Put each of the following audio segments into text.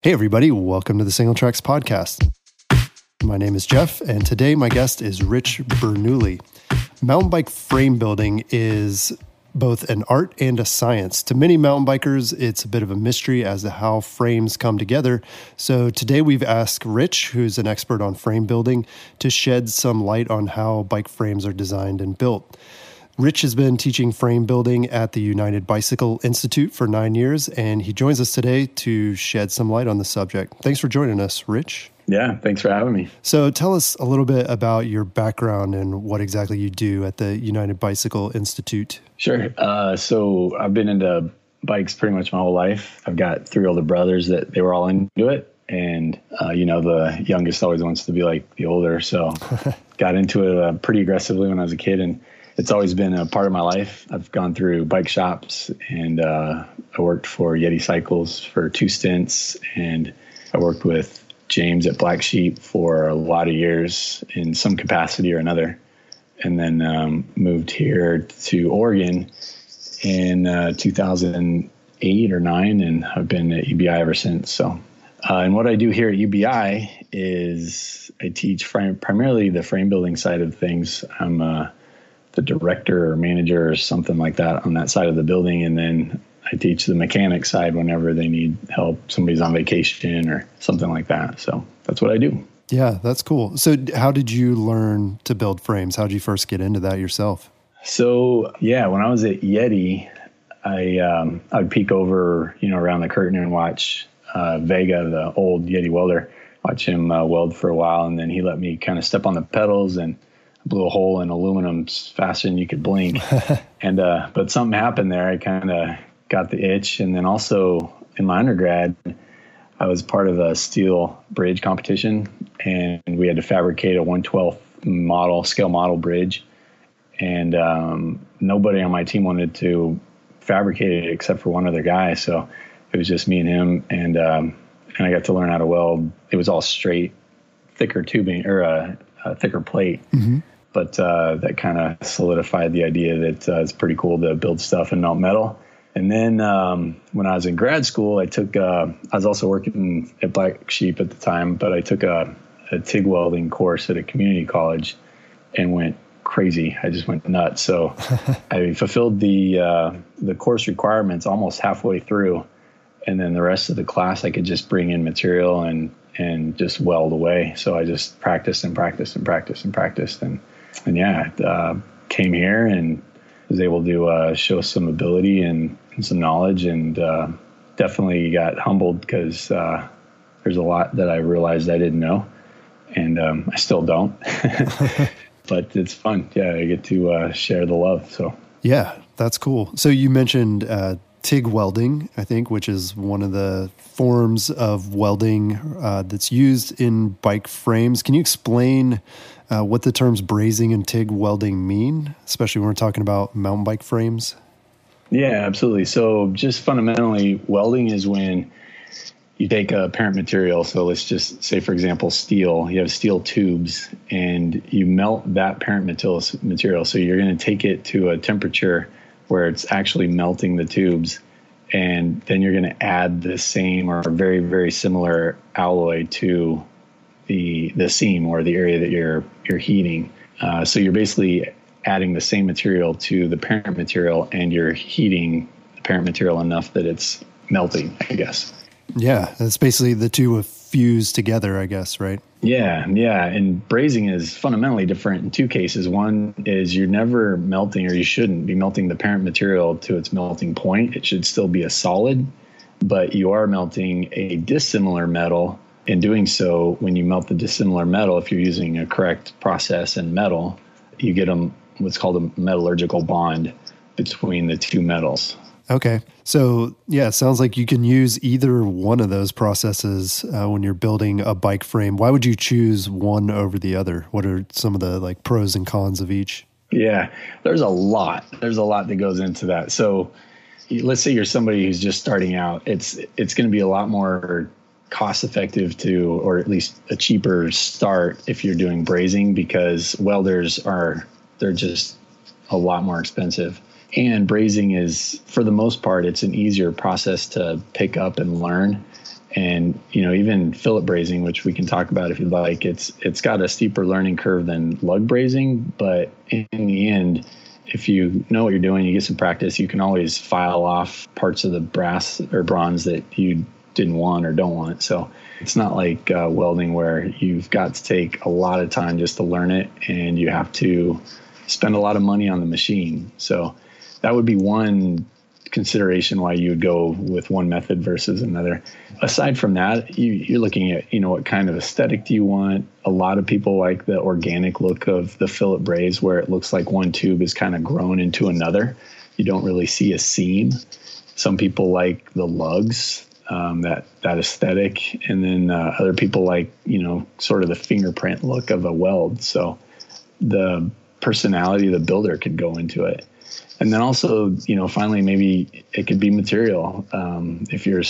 Hey, everybody, welcome to the Singletracks Podcast. My name is Jeff, and today my guest is Rich Bernoulli. Mountain bike frame building is both an art and a science. To many mountain bikers, it's a bit of a mystery as to how frames come together. So today we've asked Rich, who's an expert on frame building, to shed some light on how bike frames are designed and built. Rich has been teaching frame building at the United Bicycle Institute for nine years, and he joins us today to shed some light on the subject. Thanks for joining us, Rich. Yeah, thanks for having me. So, tell us a little bit about your background and what exactly you do at the United Bicycle Institute. Sure. Uh, so, I've been into bikes pretty much my whole life. I've got three older brothers that they were all into it. And, uh, you know, the youngest always wants to be like the older. So, got into it uh, pretty aggressively when I was a kid. And it's always been a part of my life. I've gone through bike shops and uh, I worked for Yeti Cycles for two stints, and I worked with James at Black Sheep for a lot of years in some capacity or another, and then um, moved here to Oregon in uh, 2008 or nine, and I've been at UBI ever since. So, uh, and what I do here at UBI is I teach primarily the frame building side of things. I'm uh, the director or manager or something like that on that side of the building. And then I teach the mechanic side whenever they need help. Somebody's on vacation or something like that. So that's what I do. Yeah, that's cool. So, how did you learn to build frames? How did you first get into that yourself? So, yeah, when I was at Yeti, I um, I'd peek over, you know, around the curtain and watch uh, Vega, the old Yeti welder, watch him uh, weld for a while, and then he let me kind of step on the pedals and blew a hole in aluminum faster than you could blink. and uh, but something happened there. I kind of got the itch, and then also in my undergrad, I was part of a steel bridge competition, and we had to fabricate a 112 model scale model bridge, and um, nobody on my team wanted to fabricate it except for one other guy. So it was just me and him, and um, and I got to learn how to weld. It was all straight, thicker tubing or a, a thicker plate. Mm-hmm but uh, that kind of solidified the idea that uh, it's pretty cool to build stuff and melt metal. And then um, when I was in grad school, I took uh, I was also working at Black Sheep at the time, but I took a, a TIG welding course at a community college and went crazy. I just went nuts. So I fulfilled the uh, the course requirements almost halfway through, and then the rest of the class I could just bring in material and and just weld away. So I just practiced and practiced and practiced and practiced and and yeah, uh, came here and was able to uh, show some ability and, and some knowledge, and uh, definitely got humbled because uh, there's a lot that I realized I didn't know, and um, I still don't. but it's fun. Yeah, I get to uh, share the love. So yeah, that's cool. So you mentioned uh, TIG welding, I think, which is one of the forms of welding uh, that's used in bike frames. Can you explain uh, what the terms brazing and TIG welding mean, especially when we're talking about mountain bike frames? Yeah, absolutely. So, just fundamentally, welding is when you take a parent material. So, let's just say, for example, steel. You have steel tubes and you melt that parent material. So, you're going to take it to a temperature where it's actually melting the tubes. And then you're going to add the same or very, very similar alloy to the the seam or the area that you're you're heating. Uh, so you're basically adding the same material to the parent material, and you're heating the parent material enough that it's melting. I guess. Yeah, it's basically the two fused together. I guess, right? Yeah, yeah. And brazing is fundamentally different in two cases. One is you're never melting, or you shouldn't be melting the parent material to its melting point. It should still be a solid, but you are melting a dissimilar metal in doing so, when you melt the dissimilar metal, if you're using a correct process and metal, you get a, what's called a metallurgical bond between the two metals. Okay. So, yeah, sounds like you can use either one of those processes uh, when you're building a bike frame. Why would you choose one over the other? What are some of the like pros and cons of each? Yeah, there's a lot. There's a lot that goes into that. So, let's say you're somebody who's just starting out. It's it's going to be a lot more cost effective to, or at least a cheaper start if you're doing brazing because welders are, they're just a lot more expensive. And brazing is, for the most part, it's an easier process to pick up and learn. and you know even fillet brazing which we can talk about if you'd like it's it's got a steeper learning curve than lug brazing but in the end if you know what you're doing you get some practice you can always file off parts of the brass or bronze that you didn't want or don't want so it's not like uh, welding where you've got to take a lot of time just to learn it and you have to spend a lot of money on the machine so that would be one consideration why you would go with one method versus another. Aside from that, you, are looking at you know what kind of aesthetic do you want. A lot of people like the organic look of the fillet braze, where it looks like one tube is kind of grown into another. You don't really see a seam. Some people like the lugs, um, that that aesthetic, and then uh, other people like you know sort of the fingerprint look of a weld. So the personality of the builder could go into it. And then also you know finally maybe it could be material. Um, if you're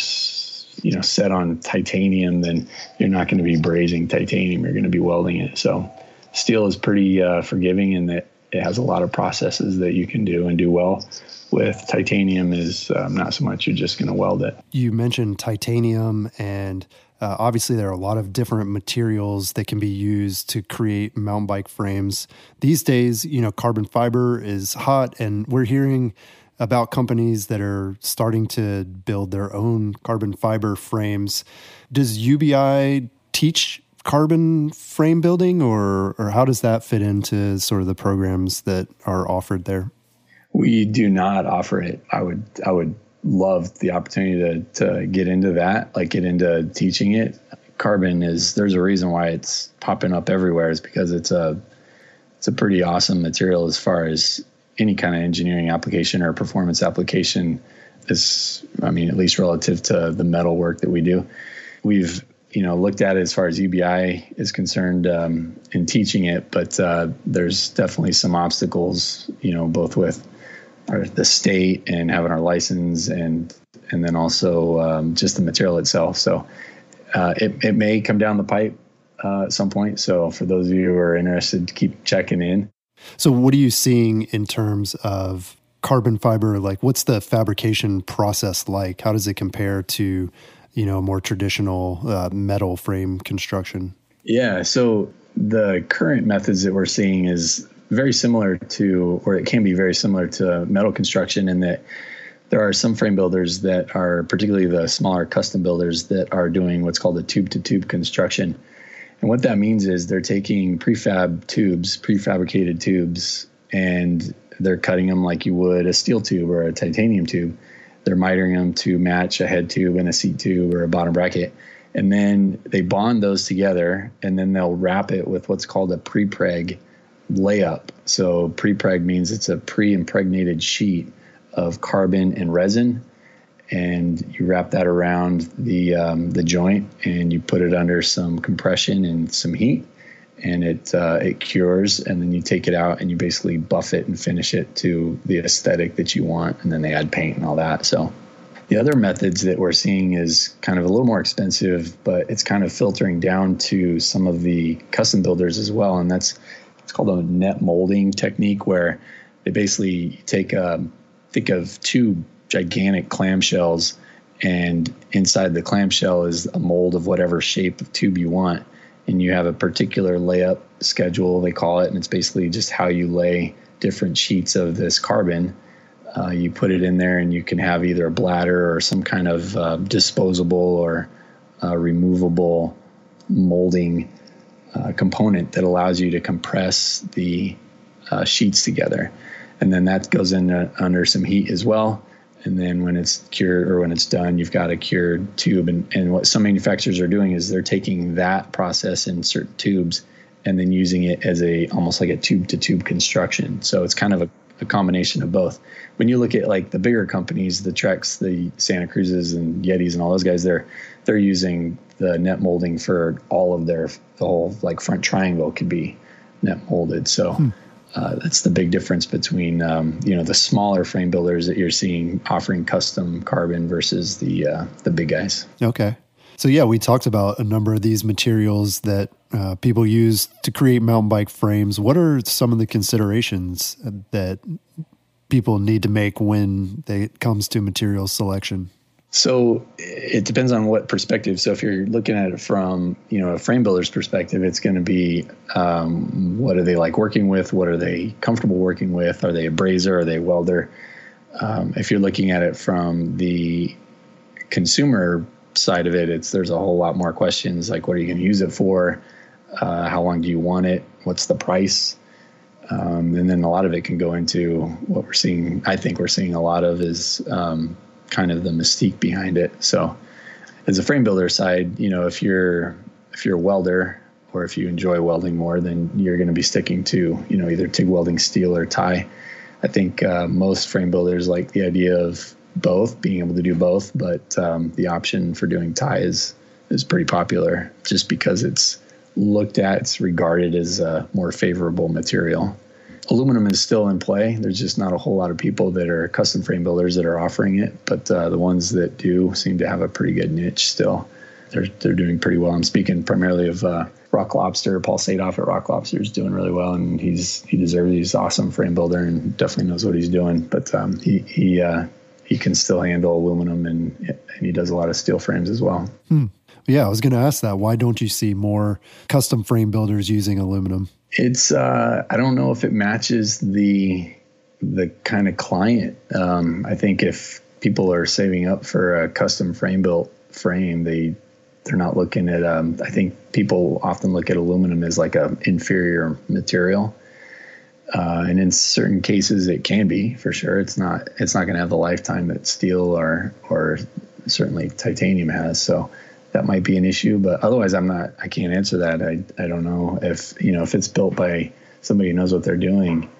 you know set on titanium then you're not going to be brazing titanium. You're going to be welding it. So steel is pretty uh, forgiving in that it has a lot of processes that you can do and do well with titanium is um, not so much you're just going to weld it you mentioned titanium and uh, obviously, there are a lot of different materials that can be used to create mountain bike frames. These days, you know, carbon fiber is hot, and we're hearing about companies that are starting to build their own carbon fiber frames. Does UBI teach carbon frame building, or or how does that fit into sort of the programs that are offered there? We do not offer it. I would I would loved the opportunity to, to get into that, like get into teaching it. Carbon is there's a reason why it's popping up everywhere is because it's a it's a pretty awesome material as far as any kind of engineering application or performance application is I mean at least relative to the metal work that we do. We've you know looked at as far as UBI is concerned um, in teaching it, but uh, there's definitely some obstacles you know both with our, the state and having our license and and then also um, just the material itself. So uh, it, it may come down the pipe uh, at some point. So for those of you who are interested, keep checking in. So what are you seeing in terms of carbon fiber? Like, what's the fabrication process like? How does it compare to, you know, more traditional uh, metal frame construction? Yeah. So the current methods that we're seeing is very similar to, or it can be very similar to metal construction in that there are some frame builders that are, particularly the smaller custom builders, that are doing what's called a tube to tube construction. And what that means is they're taking prefab tubes, prefabricated tubes, and they're cutting them like you would a steel tube or a titanium tube. They're mitering them to match a head tube and a seat tube or a bottom bracket. And then they bond those together and then they'll wrap it with what's called a prepreg layup. So prepreg means it's a pre-impregnated sheet of carbon and resin, and you wrap that around the um, the joint, and you put it under some compression and some heat, and it uh, it cures, and then you take it out and you basically buff it and finish it to the aesthetic that you want, and then they add paint and all that. So. The other methods that we're seeing is kind of a little more expensive, but it's kind of filtering down to some of the custom builders as well. And that's it's called a net molding technique where they basically take a um, think of two gigantic clamshells and inside the clamshell is a mold of whatever shape of tube you want and you have a particular layup schedule they call it and it's basically just how you lay different sheets of this carbon uh, you put it in there and you can have either a bladder or some kind of uh, disposable or uh, removable molding uh, component that allows you to compress the uh, sheets together. And then that goes in uh, under some heat as well. And then when it's cured or when it's done, you've got a cured tube. And, and what some manufacturers are doing is they're taking that process in certain tubes and then using it as a almost like a tube to tube construction. So it's kind of a, a, combination of both. When you look at like the bigger companies, the Treks, the Santa Cruzes and Yetis and all those guys, they're they're using the net molding for all of their the whole like front triangle could be net molded. So hmm. Uh, that's the big difference between um, you know the smaller frame builders that you're seeing offering custom carbon versus the uh, the big guys. Okay. So yeah, we talked about a number of these materials that uh, people use to create mountain bike frames. What are some of the considerations that people need to make when it comes to material selection? So it depends on what perspective. So if you're looking at it from you know a frame builder's perspective, it's going to be um, what are they like working with? What are they comfortable working with? Are they a brazier? Are they a welder? Um, if you're looking at it from the consumer side of it, it's there's a whole lot more questions like what are you going to use it for? Uh, how long do you want it? What's the price? Um, and then a lot of it can go into what we're seeing. I think we're seeing a lot of is um, kind of the mystique behind it. So, as a frame builder side, you know, if you're if you're a welder or if you enjoy welding more, then you're going to be sticking to you know either TIG welding steel or Ti. I think uh, most frame builders like the idea of both, being able to do both, but um, the option for doing Ti is is pretty popular just because it's looked at, it's regarded as a more favorable material aluminum is still in play. There's just not a whole lot of people that are custom frame builders that are offering it, but uh, the ones that do seem to have a pretty good niche still. They're they're doing pretty well. I'm speaking primarily of uh, Rock Lobster. Paul Sadoff at Rock Lobster is doing really well, and he's he deserves. He's awesome frame builder and definitely knows what he's doing. But um, he he uh, he can still handle aluminum, and and he does a lot of steel frames as well. Hmm. Yeah, I was going to ask that. Why don't you see more custom frame builders using aluminum? It's uh, I don't know if it matches the the kind of client. Um, I think if people are saving up for a custom frame built frame, they they're not looking at. Um, I think people often look at aluminum as like a inferior material, uh, and in certain cases it can be for sure. It's not it's not going to have the lifetime that steel or or certainly titanium has. So that might be an issue. But otherwise, I'm not. I can't answer that. I I don't know if you know if it's built by somebody who knows what they're doing.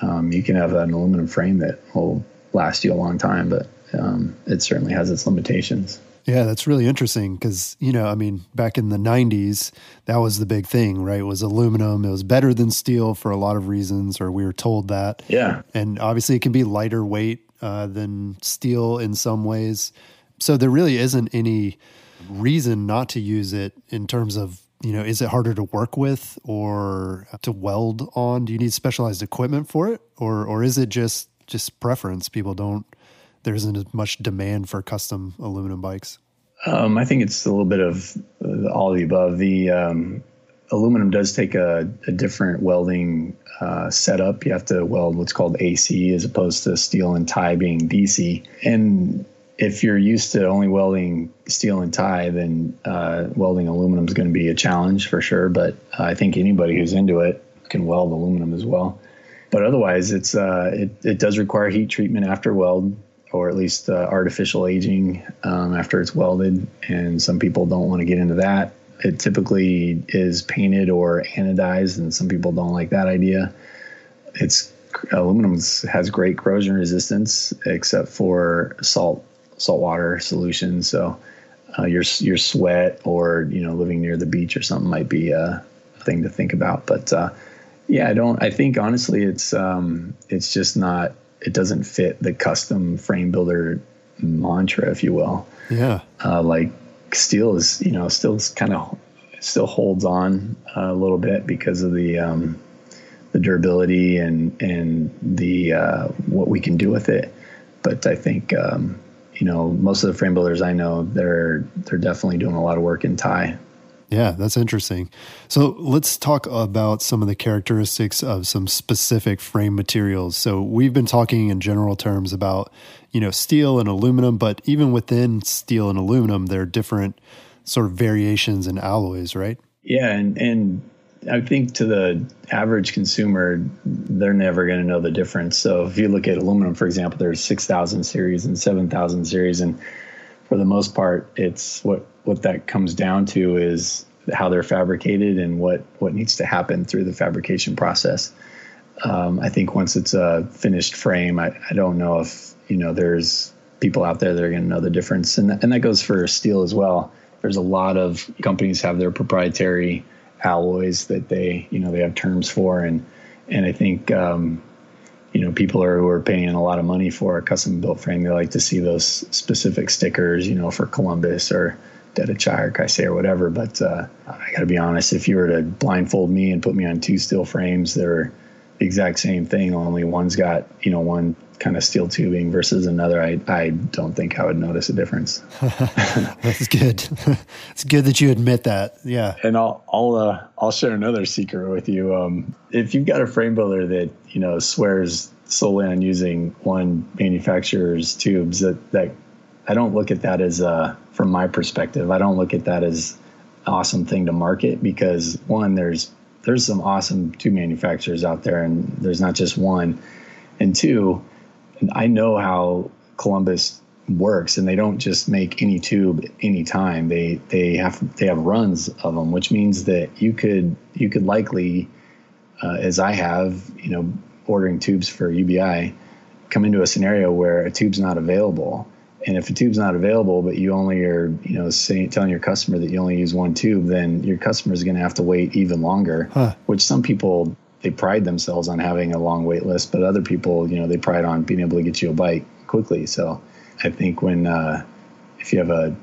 Um, you can have an aluminum frame that will last you a long time, but um, it certainly has its limitations. Yeah, that's really interesting because, you know, I mean, back in the 90s, that was the big thing, right? It was aluminum. It was better than steel for a lot of reasons, or we were told that. Yeah. And obviously, it can be lighter weight uh, than steel in some ways. So there really isn't any reason not to use it in terms of you know is it harder to work with or to weld on? Do you need specialized equipment for it? Or or is it just just preference? People don't there isn't as much demand for custom aluminum bikes. Um, i think it's a little bit of uh, all of the above. The um, aluminum does take a, a different welding uh, setup. You have to weld what's called ac as opposed to steel and Ti being dc and if you're used to only welding steel and Ti, then uh, welding aluminum is going to be a challenge for sure. But I think anybody who's into it can weld aluminum as well. But otherwise, it's uh, it, it does require heat treatment after weld, or at least uh, artificial aging um, after it's welded. And some people don't want to get into that. It typically is painted or anodized, and some people don't like that idea. It's aluminum has great corrosion resistance, except for salt saltwater solution. So uh, your your sweat or you know living near the beach or something might be a thing to think about. But uh, yeah, I don't. I think honestly, it's um, it's just not. It doesn't fit the custom frame builder mantra, if you will. Yeah. Uh, like steel is, you know, still kind of still holds on a little bit because of the um, the durability and and the uh, what we can do with it. But I think um, you know, most of the frame builders I know, they're they're definitely doing a lot of work in Ti. Yeah, that's interesting. So let's talk about some of the characteristics of some specific frame materials. So we've been talking in general terms about, you know, steel and aluminum, but even within steel and aluminum, there are different sort of variations in alloys, right? Yeah, and and I think to the average consumer, they're never going to know the difference. So if you look at aluminum, for example, there's 6,000 series and 7,000 series, and for the most part, it's what what that comes down to is how they're fabricated and what what needs to happen through the fabrication process. Um, I think once it's a finished frame, I, I don't know if you know there's people out there that are going to know the difference, and that, and that goes for steel as well. There's a lot of companies have their proprietary alloys that they you know they have terms for. And and I think um, you know people are who are paying a lot of money for a custom built frame they like to see those specific stickers you know for Columbus or Dedacciai or Kaisei or whatever. But uh, I got to be honest if you were to blindfold me and put me on two steel frames they're the exact same thing only one's got you know one kind of steel tubing versus another, I, I don't think I would notice a difference. That's good. it's good that you admit that. Yeah. And I'll, I'll, uh, I'll share another secret with you. Um, if you've got a frame builder that, you know, swears solely on using one manufacturer's tubes that, that I don't look at that as, uh, from my perspective, I don't look at that as an awesome thing to market because one, there's, there's some awesome tube manufacturers out there and there's not just one. And two, I know how Columbus works and they don't just make any tube anytime they they have they have runs of them which means that you could you could likely uh, as i have you know ordering tubes for ubi come into a scenario where a tube's not available and if a tube's not available but you only are you know saying telling your customer that you only use one tube then your customer is going to have to wait even longer huh. which some people they pride themselves on having a long wait list, but other people, you know, they pride on being able to get you a bike quickly. So I think when uh, if you have a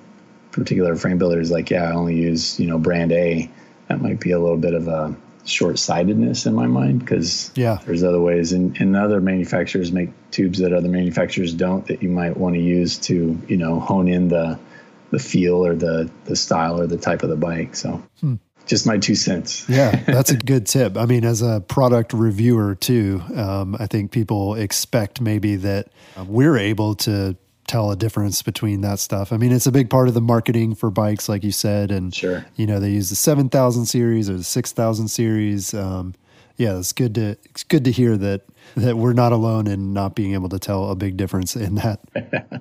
particular frame builder is like, yeah, I only use you know brand A, that might be a little bit of a short sightedness in my mind because yeah, there's other ways, and, and other manufacturers make tubes that other manufacturers don't that you might want to use to you know hone in the the feel or the the style or the type of the bike. So. Hmm just my two cents. yeah, that's a good tip. I mean, as a product reviewer too, um, I think people expect maybe that we're able to tell a difference between that stuff. I mean, it's a big part of the marketing for bikes, like you said, and sure, you know, they use the seven thousand series or the six thousand series. Um, yeah, it's good to it's good to hear that that we're not alone in not being able to tell a big difference in that.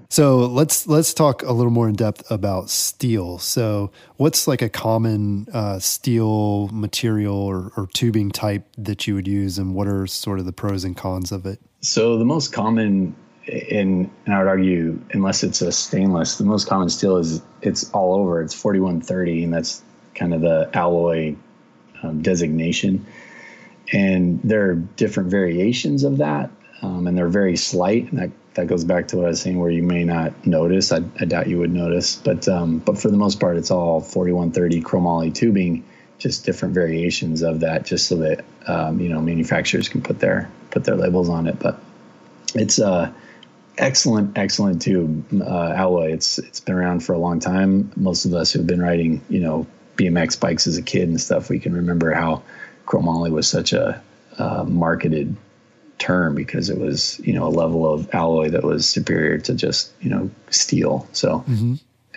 so let's let's talk a little more in depth about steel. So what's like a common uh, steel material or, or tubing type that you would use, and what are sort of the pros and cons of it? So the most common in and I would argue, unless it's a stainless, the most common steel is it's all over. It's 4130, and that's kind of the alloy um, designation and there are different variations of that, um, and they're very slight. And that that goes back to what I was saying, where you may not notice. I, I doubt you would notice, but um, but for the most part, it's all 4130 chromoly tubing, just different variations of that, just so that um, you know manufacturers can put their put their labels on it. But it's a excellent, excellent tube uh, alloy. It's it's been around for a long time. Most of us who've been riding, you know, BMX bikes as a kid and stuff, we can remember how chromoly was such a uh, marketed term because it was you know a level of alloy that was superior to just you know steel. So. Mm-hmm.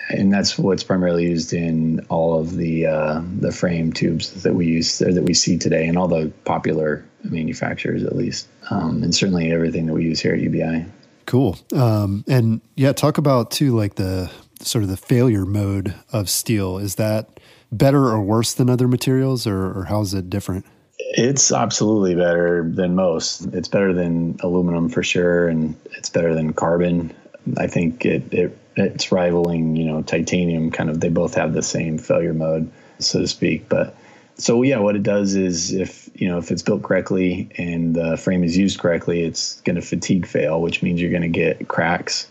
And that's what's primarily used in all of the uh, the frame tubes that we use that we see today, and all the popular manufacturers, at least, um, and certainly everything that we use here at UBI. Cool. Um, and yeah, talk about too, like the sort of the failure mode of steel. Is that better or worse than other materials, or, or how is it different? It's absolutely better than most. It's better than aluminum for sure, and it's better than carbon. I think it, it it's rivaling, you know, titanium. Kind of, they both have the same failure mode, so to speak. But so yeah, what it does is if you know if it's built correctly and the frame is used correctly, it's going to fatigue fail, which means you're going to get cracks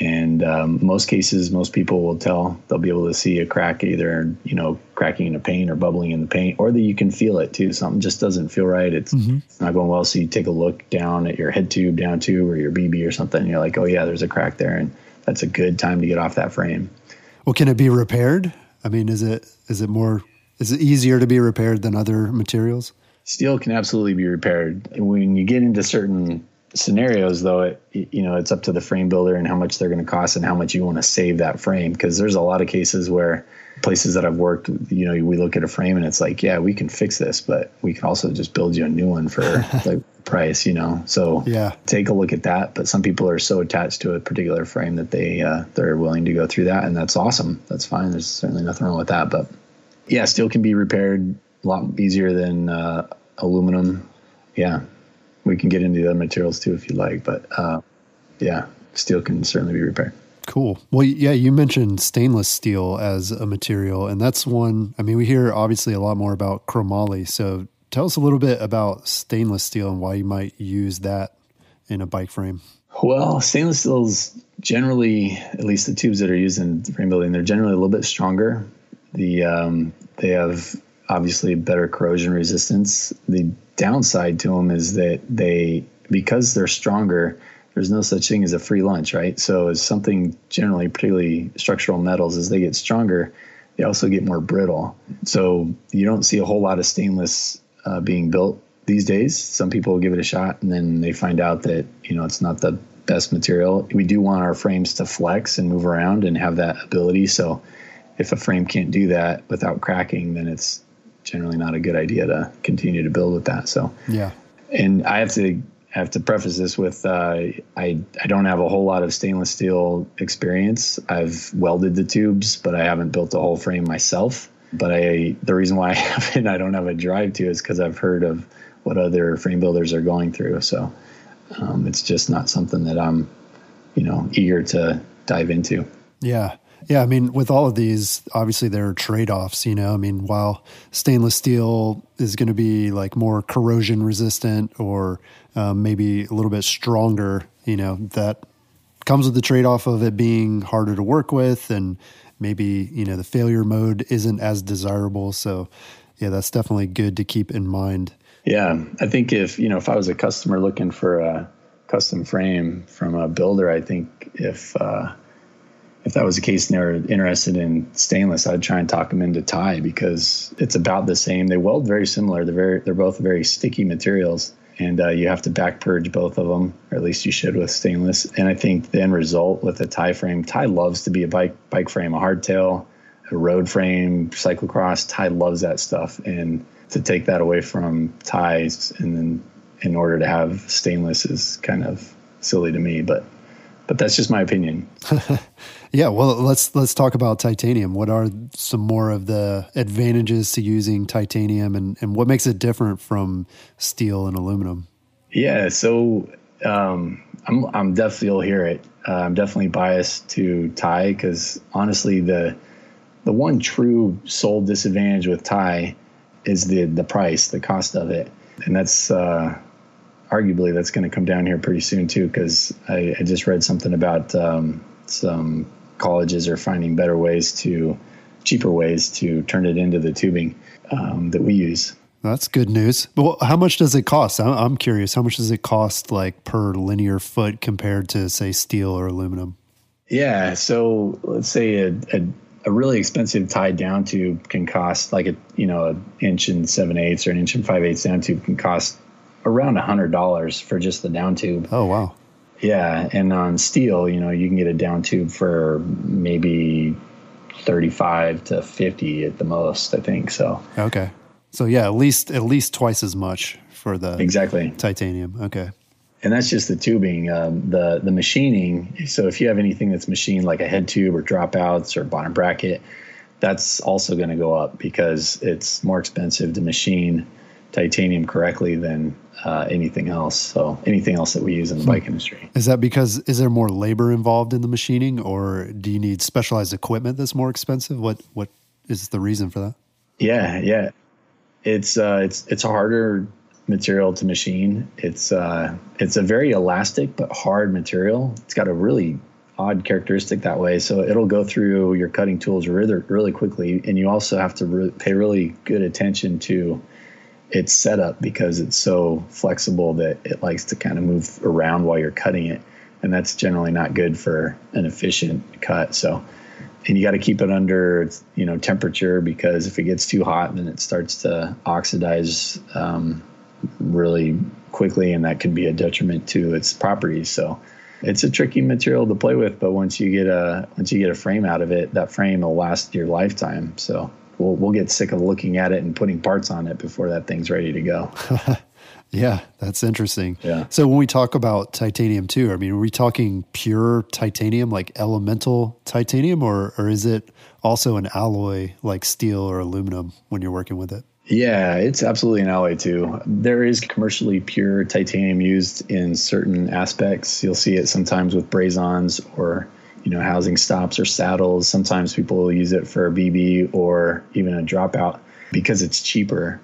and um, most cases, most people will tell they'll be able to see a crack either you know cracking in the paint or bubbling in the paint, or that you can feel it too. Something just doesn't feel right. It's, mm-hmm. it's not going well. So you take a look down at your head tube, down tube, or your BB or something. And you're like, oh yeah, there's a crack there, and that's a good time to get off that frame. Well, can it be repaired? I mean, is it is it more is it easier to be repaired than other materials? Steel can absolutely be repaired. When you get into certain scenarios though it you know it's up to the frame builder and how much they're going to cost and how much you want to save that frame. Because there's a lot of cases where places that I've worked you know we look at a frame and it's like yeah we can fix this but we can also just build you a new one for the price you know? So yeah. take a look at that but some people are so attached to a particular frame that they uh, they're willing to go through that and that's awesome. That's fine. There's certainly nothing wrong with that but yeah steel can be repaired a lot easier than uh, aluminum. Yeah we can get into the other materials too if you like. But uh, yeah, steel can certainly be repaired. Cool. Well, yeah, you mentioned stainless steel as a material, and that's one. I mean, we hear obviously a lot more about chromoly. So tell us a little bit about stainless steel and why you might use that in a bike frame. Well, stainless steel is generally, at least the tubes that are used in frame building, they're generally a little bit stronger. The um, they have obviously better corrosion resistance. The downside to them is that they because they're stronger there's no such thing as a free lunch, right? So as something generally, particularly structural metals, as they get stronger, they also get more brittle. So you don't see a whole lot of stainless uh, being built these days. Some people give it a shot and then they find out that you know it's not the best material. We do want our frames to flex and move around and have that ability. So if a frame can't do that without cracking, then it's generally not a good idea to continue to build with that. So yeah, and I have to I have to preface this with uh, I I don't have a whole lot of stainless steel experience. I've welded the tubes, but I haven't built a whole frame myself. But I the reason why I haven't I don't have a drive to is because I've heard of what other frame builders are going through. So um, it's just not something that I'm you know eager to dive into. Yeah. Yeah, I mean, with all of these, obviously there are trade offs. You know, I mean, while stainless steel is going to be like more corrosion resistant or um, maybe a little bit stronger, you know, that comes with the trade off of it being harder to work with and maybe, you know, the failure mode isn't as desirable. So, yeah, that's definitely good to keep in mind. Yeah, I think if, you know, if I was a customer looking for a custom frame from a builder, I think if, uh, if that was the case and they were interested in stainless, I'd try and talk them into Ti because it's about the same. They weld very similar. They're very, they're both very sticky materials, and uh, you have to back purge both of them, or at least you should with stainless. And I think the end result with a Ti frame, Ti loves to be a bike bike frame, a hardtail, a road frame, cyclocross. Ti loves that stuff, and to take that away from Tis and then in order to have stainless is kind of silly to me, but but that's just my opinion. yeah, well, let's let's talk about titanium. What are some more of the advantages to using titanium, and and what makes it different from steel and aluminum? Yeah, so um, I'm I'm definitely you'll hear it. Uh, I'm definitely biased to Ti because honestly, the the one true sole disadvantage with Ti is the the price, the cost of it, and that's uh, arguably that's going to come down here pretty soon too because I, I, just read something about um, some colleges are finding better ways to cheaper ways to turn it into the tubing um, that we use. That's good news. Well how much does it cost? I'm curious. How much does it cost like per linear foot compared to say steel or aluminum? Yeah so let's say a, a, a really expensive tied down tube can cost like a you know an inch and seven eighths or an inch and five eighths down tube can cost around a hundred dollars for just the down tube. Oh wow. Yeah, and on steel, you know, you can get a down tube for maybe thirty-five to fifty at the most. I think so. Okay, so yeah, at least at least twice as much for the exactly titanium. Okay, and that's just the tubing. Um, the the machining. So if you have anything that's machined like a head tube or dropouts or bottom bracket, that's also going to go up because it's more expensive to machine titanium correctly than uh, anything else. So anything else that we use in the bike industry. Is that because is there more labor involved in the machining, or do you need specialized equipment that's more expensive? What what is the reason for that? Yeah, yeah, it's uh, it's it's a harder material to machine. It's uh, it's a very elastic but hard material. It's got a really odd characteristic that way. So it'll go through your cutting tools really really quickly, and you also have to re- pay really good attention to its setup because it's so flexible that it likes to kind of move around while you're cutting it. And that's generally not good for an efficient cut. So, and you got to keep it under, you know, temperature because if it gets too hot, then it starts to oxidize um, really quickly, and that can be a detriment to its properties. So, it's a tricky material to play with, but once you get a once you get a frame out of it, that frame will last your lifetime. So we'll we'll get sick of looking at it and putting parts on it before that thing's ready to go. yeah, that's interesting. Yeah. So when we talk about titanium too, I mean, are we talking pure titanium, like elemental titanium, or or is it also an alloy like steel or aluminum when you're working with it? Yeah, it's absolutely an alloy too. There is commercially pure titanium used in certain aspects. You'll see it sometimes with braze-ons or you know housing stops or saddles. Sometimes people will use it for a BB or even a dropout because it's cheaper.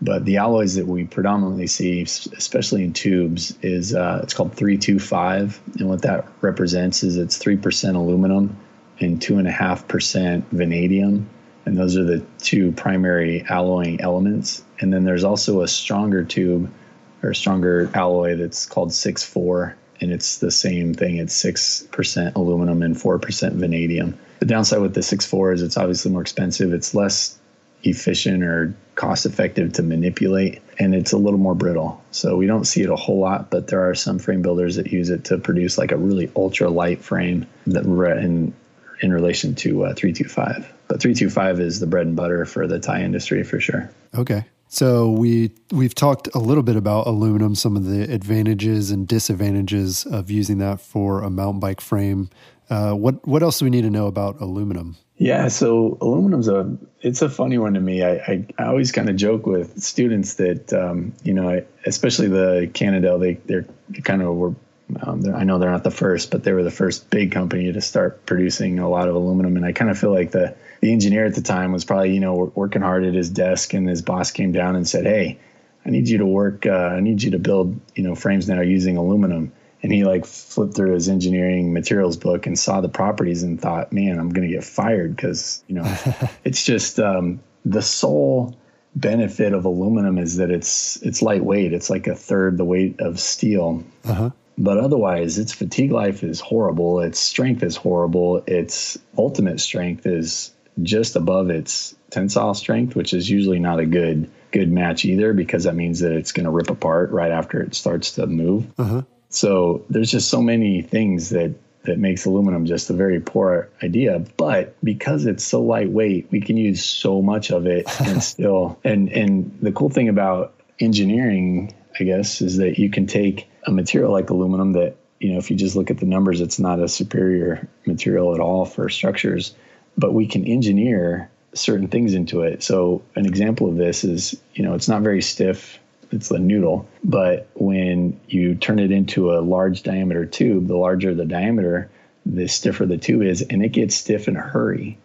But the alloys that we predominantly see, especially in tubes, is uh, it's called 325, and what that represents is it's three percent aluminum and two and a half percent vanadium, and those are the two primary alloying elements. And then there's also a stronger tube or stronger alloy that's called 6-4 and it's the same thing. It's six percent aluminum and four percent vanadium. The downside with the six four is it's obviously more expensive. It's less efficient or cost effective to manipulate and it's a little more brittle so we don't see it a whole lot but there are some frame builders that use it to produce like a really ultra light frame that in in relation to uh, 325 but 325 is the bread and butter for the Ti industry for sure okay so we we've talked a little bit about aluminum some of the advantages and disadvantages of using that for a mountain bike frame uh, what what else do we need to know about aluminum yeah, so aluminum's a it's a funny one to me. I I, I always kind of joke with students that um, you know, especially the Cannondale, they they're kind of were. Um, I know they're not the first, but they were the first big company to start producing a lot of aluminum. And I kind of feel like the the engineer at the time was probably you know working hard at his desk, and his boss came down and said, "Hey, I need you to work. Uh, I need you to build you know frames now using aluminum." and he like flipped through his engineering materials book and saw the properties and thought, man, I'm going to get fired because you know it's just um, the sole benefit of aluminum is that it's it's lightweight. It's like a third the weight of steel. Uh-huh. But otherwise, its fatigue life is horrible. Its strength is horrible. Its ultimate strength is just above its tensile strength, which is usually not a good good match either because that means that it's going to rip apart right after it starts to move. Uh-huh. So there's just so many things that that makes aluminum just a very poor idea. But because it's so lightweight, we can use so much of it and still. And and the cool thing about engineering, I guess, is that you can take a material like aluminum that you know if you just look at the numbers, it's not a superior material at all for structures, but we can engineer certain things into it. So an example of this is you know it's not very stiff it's a noodle. But when you turn it into a large diameter tube, the larger the diameter, the stiffer the tube is, and it gets stiff in a hurry.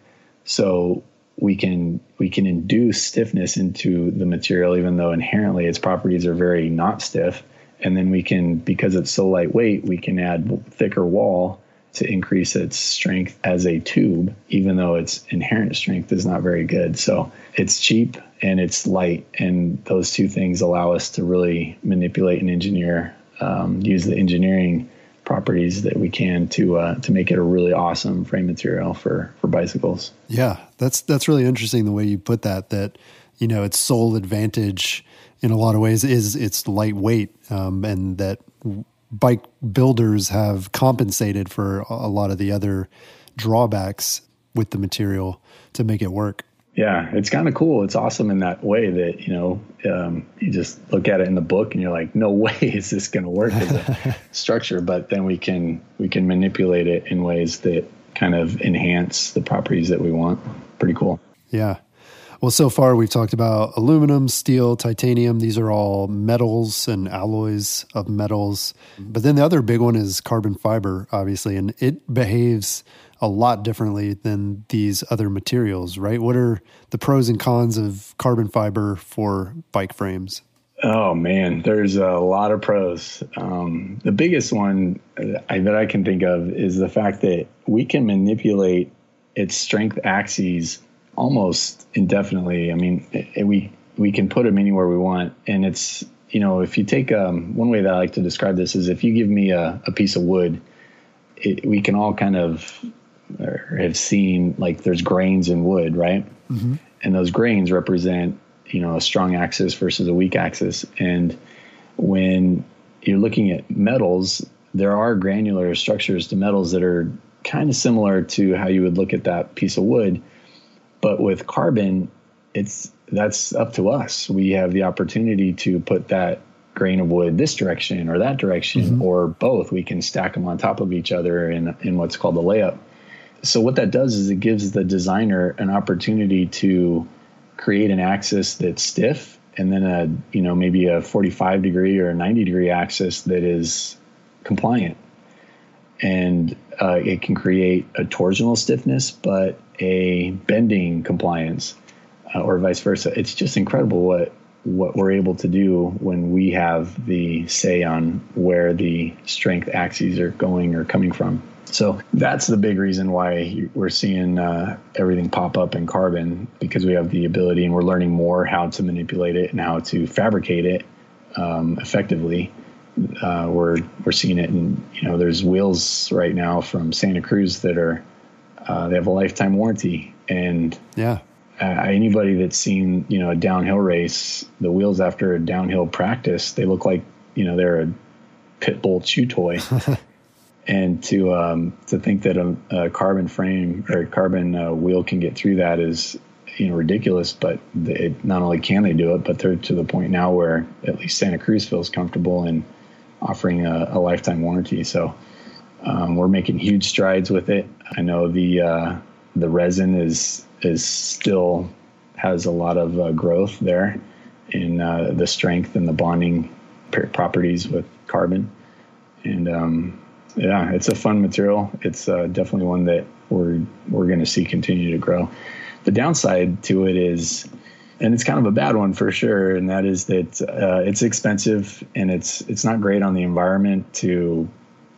So we can we can induce stiffness into the material, even though inherently its properties are very not stiff. And then we can, because it's so lightweight, we can add thicker wall to increase its strength as a tube, even though its inherent strength is not very good. So it's cheap and it's light, and those two things allow us to really manipulate and engineer, um, use the engineering properties that we can to uh, to make it a really awesome frame material for for bicycles. Yeah, that's that's really interesting the way you put that. That you know its sole advantage in a lot of ways is it's lightweight, um, and that bike builders have compensated for a lot of the other drawbacks with the material to make it work. Yeah, it's kind of cool. It's awesome in that way that you know um, you just look at it in the book and you're like, no way is this going to work as a structure. But then we can we can manipulate it in ways that kind of enhance the properties that we want. Pretty cool. Yeah. Well, so far we've talked about aluminum, steel, titanium. These are all metals and alloys of metals. But then the other big one is carbon fiber, obviously, and it behaves a lot differently than these other materials, right? What are the pros and cons of carbon fiber for bike frames? Oh man, there's a lot of pros. Um, the biggest one that I can think of is the fact that we can manipulate its strength axes almost indefinitely. I mean, it, we we can put them anywhere we want, and it's you know if you take um, one way that I like to describe this is if you give me a, a piece of wood, it, we can all kind of have seen like there's grains in wood, right? Mm-hmm. And those grains represent you know a strong axis versus a weak axis, and when you're looking at metals, there are granular structures to metals that are kind of similar to how you would look at that piece of wood but with carbon, it's that's up to us. We have the opportunity to put that grain of wood this direction or that direction mm-hmm. or both. We can stack them on top of each other in in what's called a layup. So what that does is it gives the designer an opportunity to create an axis that's stiff and then a you know maybe a 45 degree or a 90 degree axis that is compliant and uh, it can create a torsional stiffness but a bending compliance uh, or vice versa. It's just incredible what what we're able to do when we have the say on where the strength axes are going or coming from. So that's the big reason why we're seeing uh, everything pop up in carbon because we have the ability and we're learning more how to manipulate it and how to fabricate it um, effectively. uh, we're we're seeing it, and you know, there's wheels right now from Santa Cruz that are uh, they have a lifetime warranty, and yeah, uh, anybody that's seen you know a downhill race, the wheels after a downhill practice, they look like you know they're a pit bull chew toy. and to um, to think that a, a, carbon frame or a carbon uh, wheel can get through that is you know ridiculous. But it, not only can they do it, but they're to the point now where at least Santa Cruz feels comfortable in offering a, a lifetime warranty. So um, we're making huge strides with it. I know the uh, the resin is is still has a lot of uh, growth there in uh, the strength and the bonding properties with carbon, and um, yeah, it's a fun material. It's uh, definitely one that we're we're going to see continue to grow. The downside to it is and it's kind of a bad one for sure. And that is that uh, it's expensive and it's it's not great on the environment to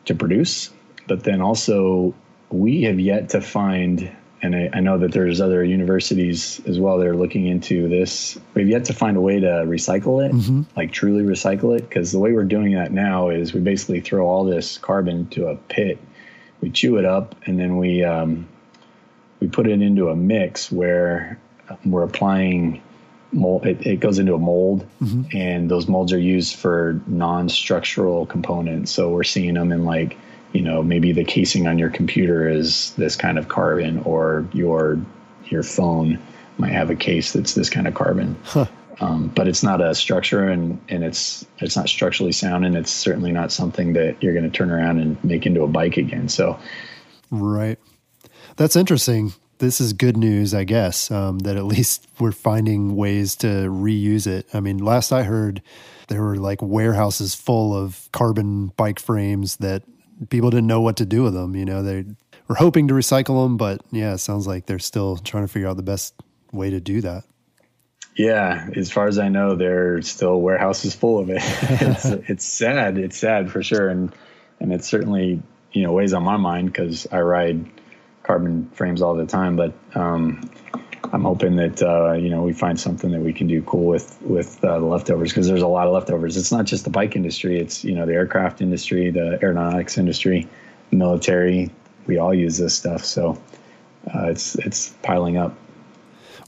to produce. But then also, we have yet to find, and I, I know that there's other universities as well that are looking into this. We've yet to find a way to recycle it, mm-hmm. like truly recycle it. Because the way we're doing that now is we basically throw all this carbon to a pit, we chew it up, and then we um, we put it into a mix where we're applying mold it, it goes into a mold mm-hmm. and those molds are used for non-structural components so we're seeing them in like you know maybe the casing on your computer is this kind of carbon or your your phone might have a case that's this kind of carbon huh. um, but it's not a structure and and it's it's not structurally sound and it's certainly not something that you're going to turn around and make into a bike again so right that's interesting this is good news, I guess, um, that at least we're finding ways to reuse it. I mean, last I heard, there were like warehouses full of carbon bike frames that people didn't know what to do with them. You know, they were hoping to recycle them, but yeah, it sounds like they're still trying to figure out the best way to do that. Yeah, as far as I know, there's still warehouses full of it. it's, it's sad. It's sad for sure, and and it certainly you know weighs on my mind because I ride carbon frames all the time, but um, I'm hoping that uh, you know we find something that we can do cool with with uh, the leftovers because there's a lot of leftovers. It's not just the bike industry; it's you know the aircraft industry, the aeronautics industry, military. We all use this stuff, so uh, it's it's piling up.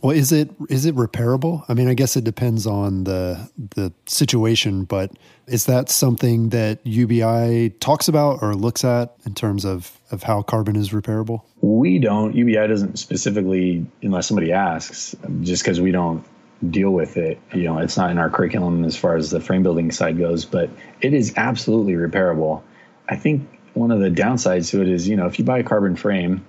Well, is it is it repairable? I mean, I guess it depends on the the situation, but is that something that UBI talks about or looks at in terms of of how carbon is repairable? We don't. UBI doesn't specifically, unless somebody asks, just because we don't deal with it. You know, it's not in our curriculum as far as the frame building side goes, but it is absolutely repairable. I think one of the downsides to it is, you know, if you buy a carbon frame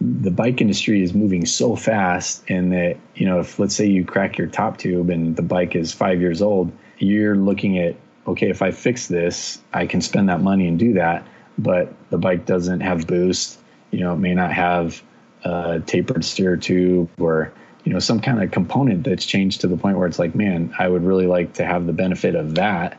the bike industry is moving so fast and that you know if let's say you crack your top tube and the bike is five years old you're looking at okay if i fix this i can spend that money and do that. But the bike doesn't have boost. You know it may not have a tapered steer tube or you know some kind of component that's changed to the point where it's like man i would really like to have the benefit of that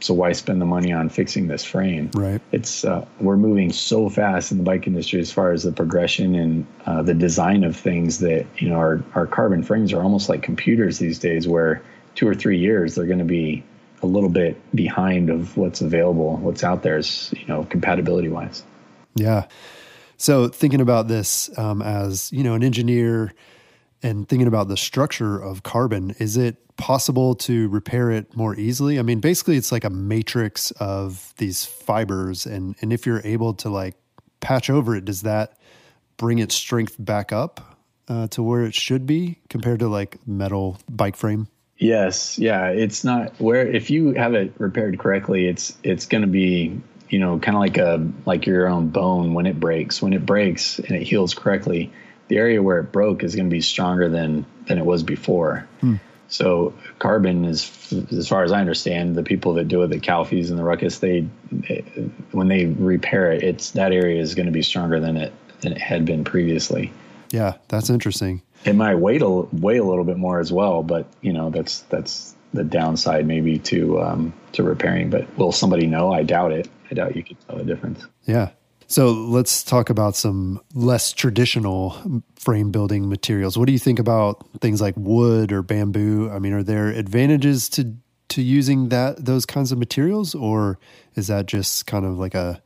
so why spend the money on fixing this frame? Right. It's uh, we're moving so fast in the bike industry as far as the progression and uh, the design of things that you know our our carbon frames are almost like computers these days, where two or three years they're going to be a little bit behind of what's available, what's out there, is you know compatibility wise. Yeah. So thinking about this um, as you know an engineer and thinking about the structure of carbon, is it possible to repair it more easily? I mean, basically, it's like a matrix of these fibers, and and if you're able to like patch over it, does that bring its strength back up uh, to where it should be compared to like metal bike frame? Yes, yeah, it's not where if you have it repaired correctly, it's it's going to be you know kind of like a like your own bone when it breaks. When it breaks and it heals correctly, the area where it broke is going to be stronger than than it was before. Hmm. So carbon is, as far as I understand, the people that do it, the Calfees and the Ruckus, they, when they repair it, it's that area is going to be stronger than it than it had been previously. Yeah, that's interesting. It might weigh a weigh a little bit more as well, but you know that's that's the downside maybe to um, to repairing. But will somebody know? I doubt it. I doubt you could tell the difference. Yeah, so let's talk about some less traditional frame building materials. What do you think about things like wood or bamboo? I mean, are there advantages to to using that those kinds of materials, or is that just kind of like a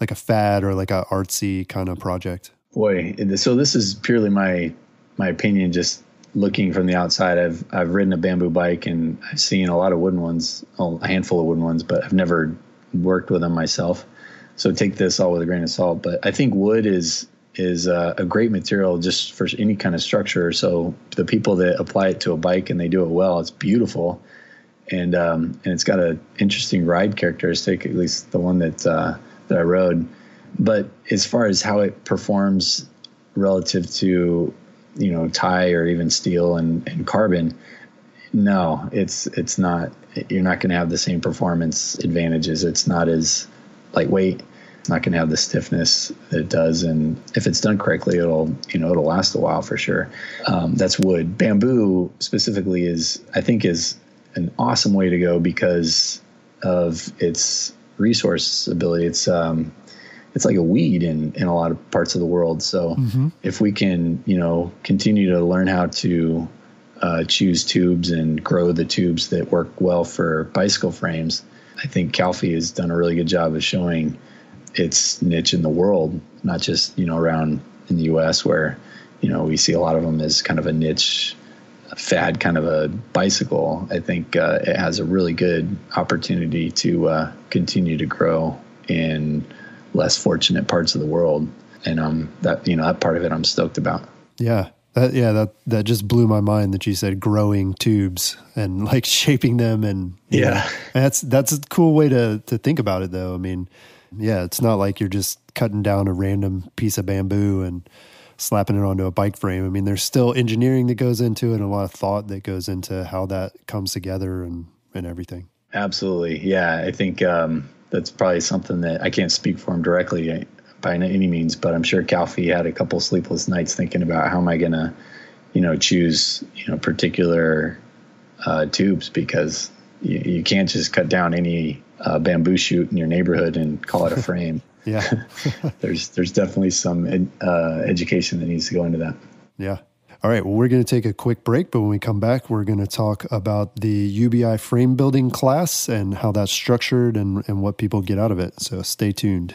like a fad or like a artsy kind of project? Boy, so this is purely my my opinion. Just looking from the outside, I've I've ridden a bamboo bike and I've seen a lot of wooden ones, a handful of wooden ones, but I've never worked with them myself. So take this all with a grain of salt. But I think wood is is a, a great material just for any kind of structure. So the people that apply it to a bike and they do it well, it's beautiful, and um, and it's got an interesting ride characteristic, at least the one that uh, that I rode. But as far as how it performs relative to you know Ti or even steel and, and carbon, no, it's it's not. You're not going to have the same performance advantages. It's not as lightweight. It's not going to have the stiffness that it does, and if it's done correctly, it'll you know it'll last a while for sure. Um, that's wood. Bamboo specifically is I think is an awesome way to go because of its resource ability. It's um, it's like a weed in in a lot of parts of the world. So mm-hmm. if we can you know continue to learn how to uh, choose tubes and grow the tubes that work well for bicycle frames, I think Calfee has done a really good job of showing its niche in the world, not just you know around in the U.S. where you know we see a lot of them as kind of a niche a fad kind of a bicycle. I think uh, it has a really good opportunity to uh, continue to grow in less fortunate parts of the world, and um that you know that part of it I'm stoked about. Yeah, that yeah, that that just blew my mind that you said growing tubes and like shaping them and yeah. Know, that's that's a cool way to to think about it though. I mean, yeah, it's not like you're just cutting down a random piece of bamboo and slapping it onto a bike frame. I mean, there's still engineering that goes into it and a lot of thought that goes into how that comes together and and everything. Absolutely. Yeah, I think um that's probably something that I can't speak for him directly by any means, but I'm sure Calfee had a couple sleepless nights thinking about how am I going to, you know, choose, you know, particular uh, tubes because you, you, can't just cut down any uh, bamboo shoot in your neighborhood and call it a frame. yeah. there's, there's definitely some ed, uh, education that needs to go into that. Yeah. All right. Well, we're going to take a quick break, but when we come back, we're going to talk about the UBI frame building class and how that's structured and, and what people get out of it. So stay tuned.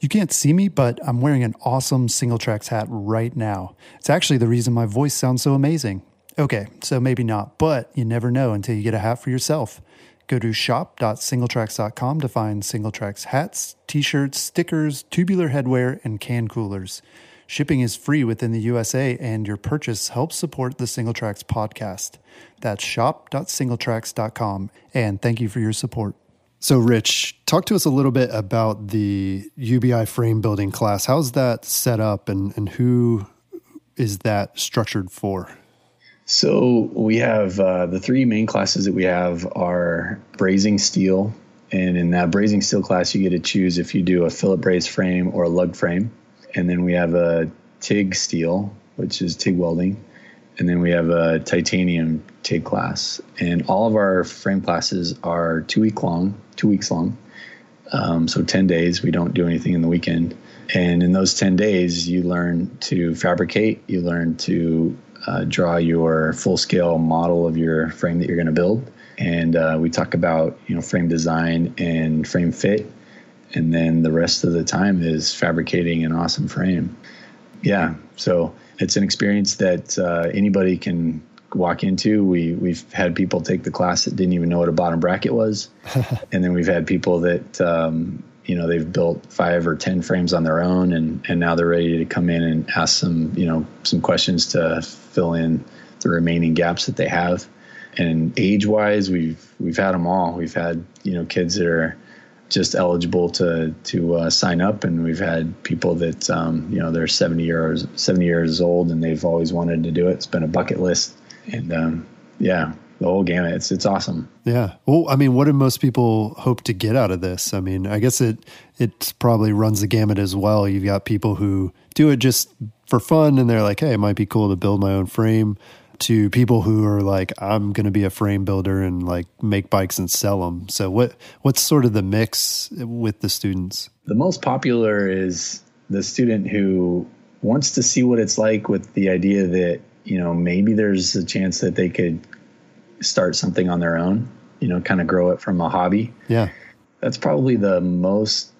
You can't see me, but I'm wearing an awesome Singletracks hat right now. It's actually the reason my voice sounds so amazing. Okay, so maybe not, but you never know until you get a hat for yourself. Go to shop.singletracks.com to find Singletracks hats, t shirts, stickers, tubular headwear, and can coolers. Shipping is free within the USA, and your purchase helps support the Singletracks podcast. That's shop.singletracks.com, and thank you for your support. So, Rich, talk to us a little bit about the UBI frame building class. How's that set up and, and who is that structured for? So, we have uh, the three main classes that we have are brazing steel. And in that brazing steel class, you get to choose if you do a fillet braze frame or a lug frame. And then we have a TIG steel, which is TIG welding and then we have a titanium TIG class. And all of our frame classes are two week long, two weeks long. Um, so 10 days, we don't do anything in the weekend. And in those 10 days, you learn to fabricate, you learn to uh, draw your full scale model of your frame that you're going to build. And uh, we talk about, you know, frame design and frame fit. And then the rest of the time is fabricating an awesome frame. Yeah. So it's an experience that uh, anybody can walk into. We we've had people take the class that didn't even know what a bottom bracket was, and then we've had people that um, you know they've built five or ten frames on their own, and and now they're ready to come in and ask some you know some questions to fill in the remaining gaps that they have. And age wise, we've we've had them all. We've had you know kids that are just eligible to to uh, sign up, and we've had people that um, you know they're 70 years 70 years old and they've always wanted to do it. It's been a bucket list, and um, yeah, the whole gamut. It's it's awesome. Yeah. Well, I mean, what do most people hope to get out of this? I mean, I guess it it probably runs the gamut as well. You've got people who do it just for fun, and they're like, hey, it might be cool to build my own frame to people who are like, I'm going to be a frame builder and like make bikes and sell them. So what what's sort of the mix with the students? The most popular is the student who wants to see what it's like with the idea that you know maybe there's a chance that they could start something on their own you know, kind of grow it from a hobby. Yeah. That's probably the most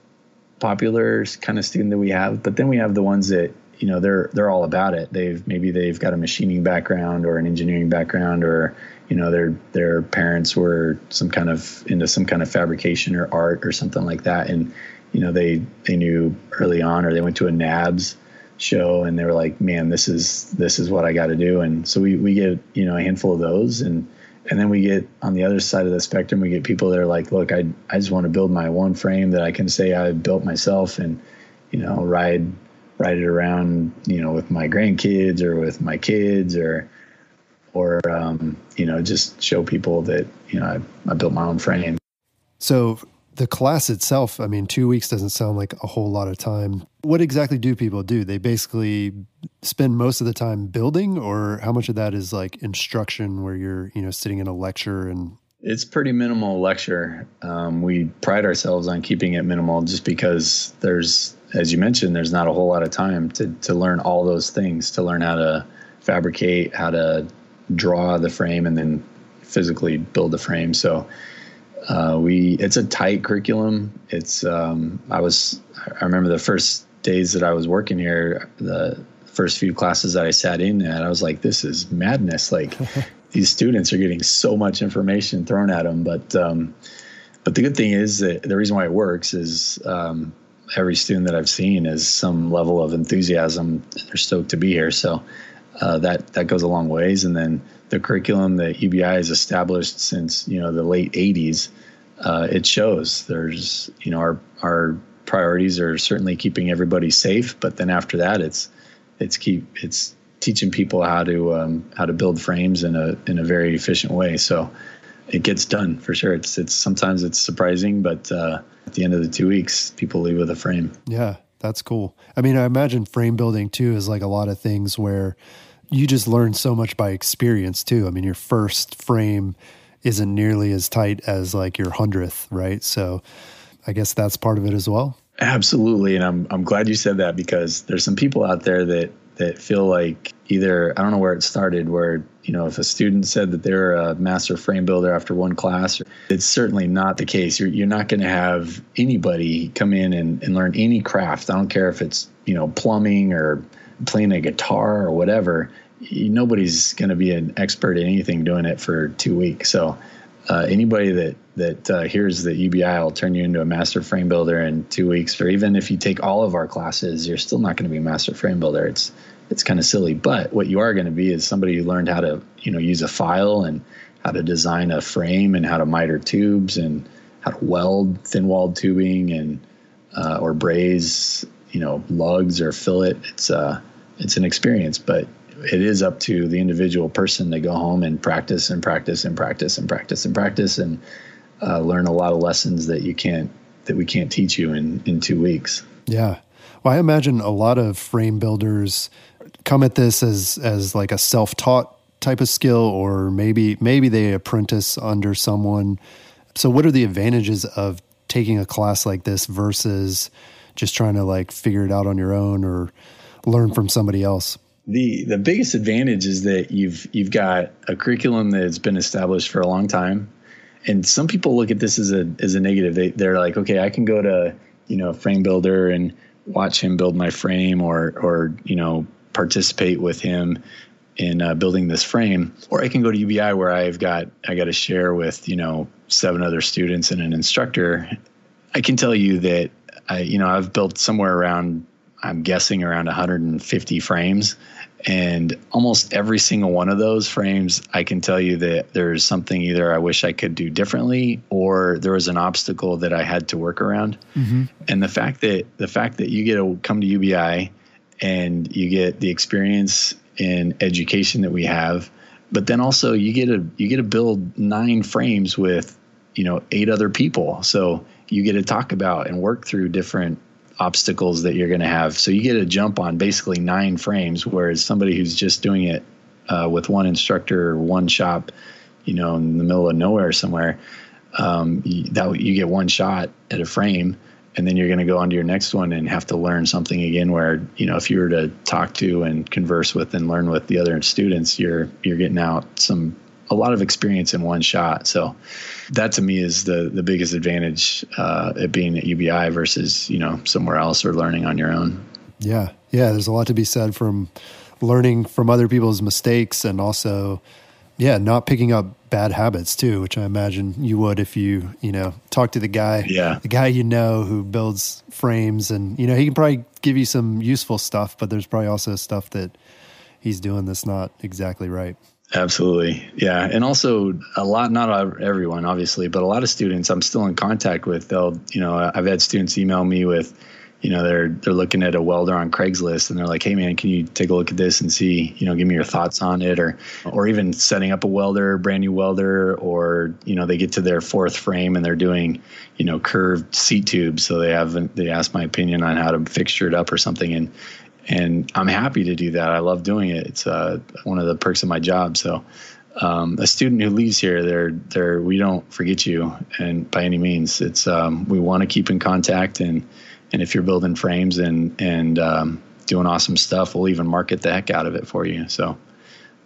popular kind of student that we have. But then we have the ones that, you know, they're they're all about it. They've maybe they've got a machining background or an engineering background or you know their their parents were some kind of into some kind of fabrication or art or something like that and you know they they knew early on or they went to a NAHBS show and they were like man this is this is what I got to do and so we we get you know a handful of those and and then we get on the other side of the spectrum we get people that are like look I I just want to build my one frame that I can say I built myself and you know ride ride it around you know with my grandkids or with my kids or or um, you know just show people that you know I, I built my own frame. So the class itself, I mean, two weeks doesn't sound like a whole lot of time. What exactly do people do? They basically spend most of the time building, or how much of that is like instruction where you're, you know, sitting in a lecture and. It's pretty minimal lecture. Um, we pride ourselves on keeping it minimal just because there's, as you mentioned, there's not a whole lot of time to, to learn all those things, to learn how to fabricate, how to draw the frame and then physically build the frame. So uh, we it's a tight curriculum. It's um, I was I remember the first days that I was working here, the first few classes that I sat in at, I was like, this is madness. Like these students are getting so much information thrown at them. But um, but the good thing is that the reason why it works is um, every student that I've seen is some level of enthusiasm. They're stoked to be here. So uh, that that goes a long ways. And then the curriculum that UBI has established since you know the late '80s, uh, it shows. There's you know our our priorities are certainly keeping everybody safe, but then after that, it's it's keep it's teaching people how to um, how to build frames in a in a very efficient way. So it gets done for sure. It's it's sometimes it's surprising, but uh, at the end of the two weeks, people leave with a frame. Yeah, that's cool. I mean, I imagine frame building too is like a lot of things where you just learn so much by experience too. I mean, your first frame isn't nearly as tight as like your hundredth, right? So I guess that's part of it as well. Absolutely, and I'm I'm glad you said that because there's some people out there that that feel like either I don't know where it started, where you know if a student said that they're a master frame builder after one class, it's certainly not the case. You're you're not going to have anybody come in and, and learn any craft. I don't care if it's you know plumbing or playing a guitar or whatever nobody's going to be an expert in anything doing it for two weeks. So uh, anybody that that uh, hears that UBI will turn you into a master frame builder in two weeks, or even if you take all of our classes, you're still not going to be a master frame builder. It's it's kind of silly. But what you are going to be is somebody who learned how to you know use a file and how to design a frame and how to miter tubes and how to weld thin walled tubing and uh, or braze you know lugs or fillet. It's uh it's an experience, but it is up to the individual person to go home and practice and practice and practice and practice and practice and uh, learn a lot of lessons that you can't that we can't teach you in in two weeks. Yeah, well, I imagine a lot of frame builders come at this as as like a self taught type of skill, or maybe maybe they apprentice under someone. So, what are the advantages of taking a class like this versus just trying to like figure it out on your own or learn from somebody else? The the biggest advantage is that you've you've got a curriculum that's been established for a long time. And some people look at this as a as a negative. They, they're like okay i can go to you know a frame builder and watch him build my frame or or you know participate with him in uh, building this frame. Or i can go to ubi where i've got i got to share with you know seven other students and an instructor. I can tell you that i you know i've built somewhere around I'm guessing around 150 frames. And almost every single one of those frames, I can tell you that there's something either I wish I could do differently or there was an obstacle that I had to work around. Mm-hmm. And the fact that the fact that you get to come to UBI and you get the experience in education that we have, but then also you get to you get to build nine frames with you know eight other people. So you get to talk about and work through different obstacles that you're going to have. So you get a jump on basically nine frames, whereas somebody who's just doing it uh, with one instructor or one shop, you know, in the middle of nowhere somewhere, um, you, that you get one shot at a frame, and then you're going to go on to your next one and have to learn something again. Where you know, if you were to talk to and converse with and learn with the other students, you're you're getting out some a lot of experience in one shot. So that to me is the the biggest advantage uh, at being at UBI versus you know somewhere else or learning on your own. Yeah, yeah. There's a lot to be said from learning from other people's mistakes and also yeah not picking up bad habits too which i imagine you would if you you know talk to the guy yeah the guy you know who builds frames and you know he can probably give you some useful stuff but there's probably also stuff that he's doing this not exactly right. Absolutely. Yeah. And also a lot not everyone obviously but a lot of students i'm still in contact with they'll you know i've had students email me with you know they're they're looking at a welder on Craigslist and they're like, "Hey man, can you take a look at this and see, you know, give me your thoughts on it? Or or even setting up a welder, brand new welder or, you know, they get to their fourth frame and they're doing, you know, curved seat tubes, so they haven't, they ask my opinion on how to fixture it up or something. And and I'm happy to do that. I love doing it. It's uh, one of the perks of my job. So um, a student who leaves here, they're, they're, we don't forget you, and by any means, it's um, we want to keep in contact and and if you're building frames and and um, doing awesome stuff, we'll even market the heck out of it for you. So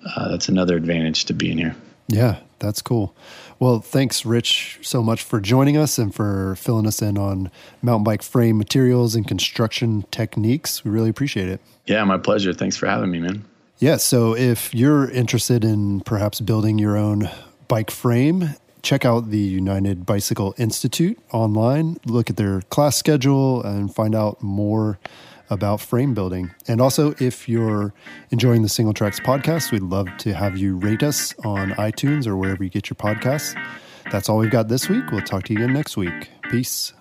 uh, that's another advantage to being here. Yeah, that's cool. Well, thanks, Rich, so much for joining us and for filling us in on mountain bike frame materials and construction techniques. We really appreciate it. Yeah, my pleasure. Thanks for having me, man. Yeah, so if you're interested in perhaps building your own bike frame check out the United Bicycle Institute online, look at their class schedule, and find out more about frame building. And also, if you're enjoying the Singletracks podcast, we'd love to have you rate us on iTunes or wherever you get your podcasts. That's all we've got this week. We'll talk to you again next week. Peace.